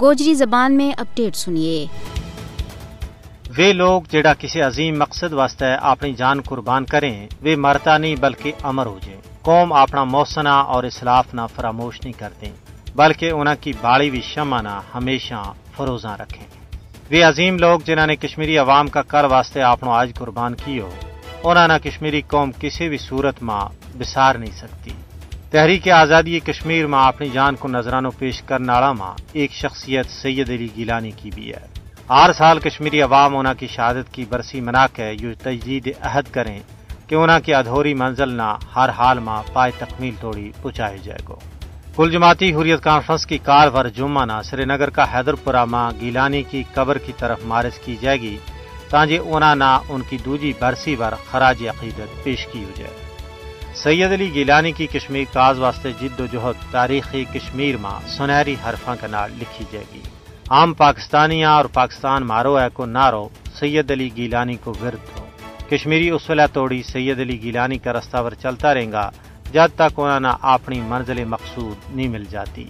گوجری زبان میں اپڈیٹ سنیے۔ وہ لوگ جڑا کسی عظیم مقصد واسطے اپنی جان قربان کریں وہ مرتا نہیں بلکہ امر ہو جائیں قوم اپنا موسنا اور اسلاف نہ فراموش نہیں کرتے، بلکہ انہوں کی باڑی بھی شمع نہ ہمیشہ فروزاں رکھیں۔ وہ عظیم لوگ جنہوں نے کشمیری عوام کا کر واسطے اپنا آج قربان کی ہو انہوں نے کشمیری قوم کسی بھی صورت ماں بسار نہیں سکتی۔ تحریک آزادی کشمیر ماں اپنی جان کو نظرانوں پیش کرنے والا ماں ایک شخصیت سید علی گیلانی کی بھی ہے۔ ہر سال کشمیری عوام انہوں کی شہادت کی برسی منا کے یوں تجدید عہد کریں کہ انہوں کی ادھوری منزل نہ ہر حال ماں پائے تکمیل توڑی پہنچائے جائے گو۔ کل جماعتی حریت کانفرنس کی کار ور جمعہ نہ سری نگر کا حیدر پورہ ماں گیلانی کی قبر کی طرف مارچ کی جائے گی تاجے انہوں نہ ان کی دوجی برسی ور خراج عقیدت پیش کی ہو جائے۔ سید علی گیلانی کی کشمیر کاز واسطے جد و جہد تاریخی کشمیر ماں سنہری حرفاں کا نال لکھی جائے گی۔ عام پاکستانیاں اور پاکستان مارو ہے کو نارو سید علی گیلانی کو ورد ہو کشمیری اسولہ توڑی سید علی گیلانی کا رستہ ور چلتا رہے گا، جب تک انہوں نے اپنی منزل مقصود نہیں مل جاتی۔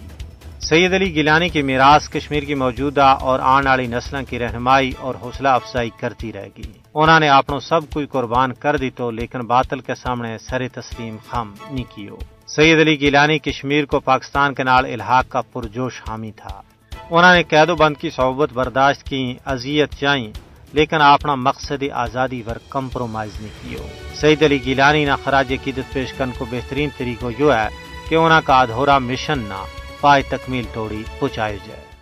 سید علی گیلانی کی میراث کشمیر کی موجودہ اور آنے والی نسلوں کی رہنمائی اور حوصلہ افزائی کرتی رہے گی۔ انہوں نے اپنوں سب کوئی قربان کر دی تو لیکن باطل کے سامنے سر تسلیم خم نہیں کی سید علی گیلانی کشمیر کو پاکستان کے نال الحاق کا پرجوش حامی تھا۔ انہوں نے قید و بند کی صحبت برداشت کی، اذیت چائیں لیکن اپنا مقصد آزادی پر کمپرومائز نہیں کی ہو سعید علی گیلانی نہ خراج قیدت پیش کرنے کو بہترین طریقہ یہ ہے کہ انہوں کا ادھورا مشن نہ پائے تکمیل توڑی پہنچائی جائے۔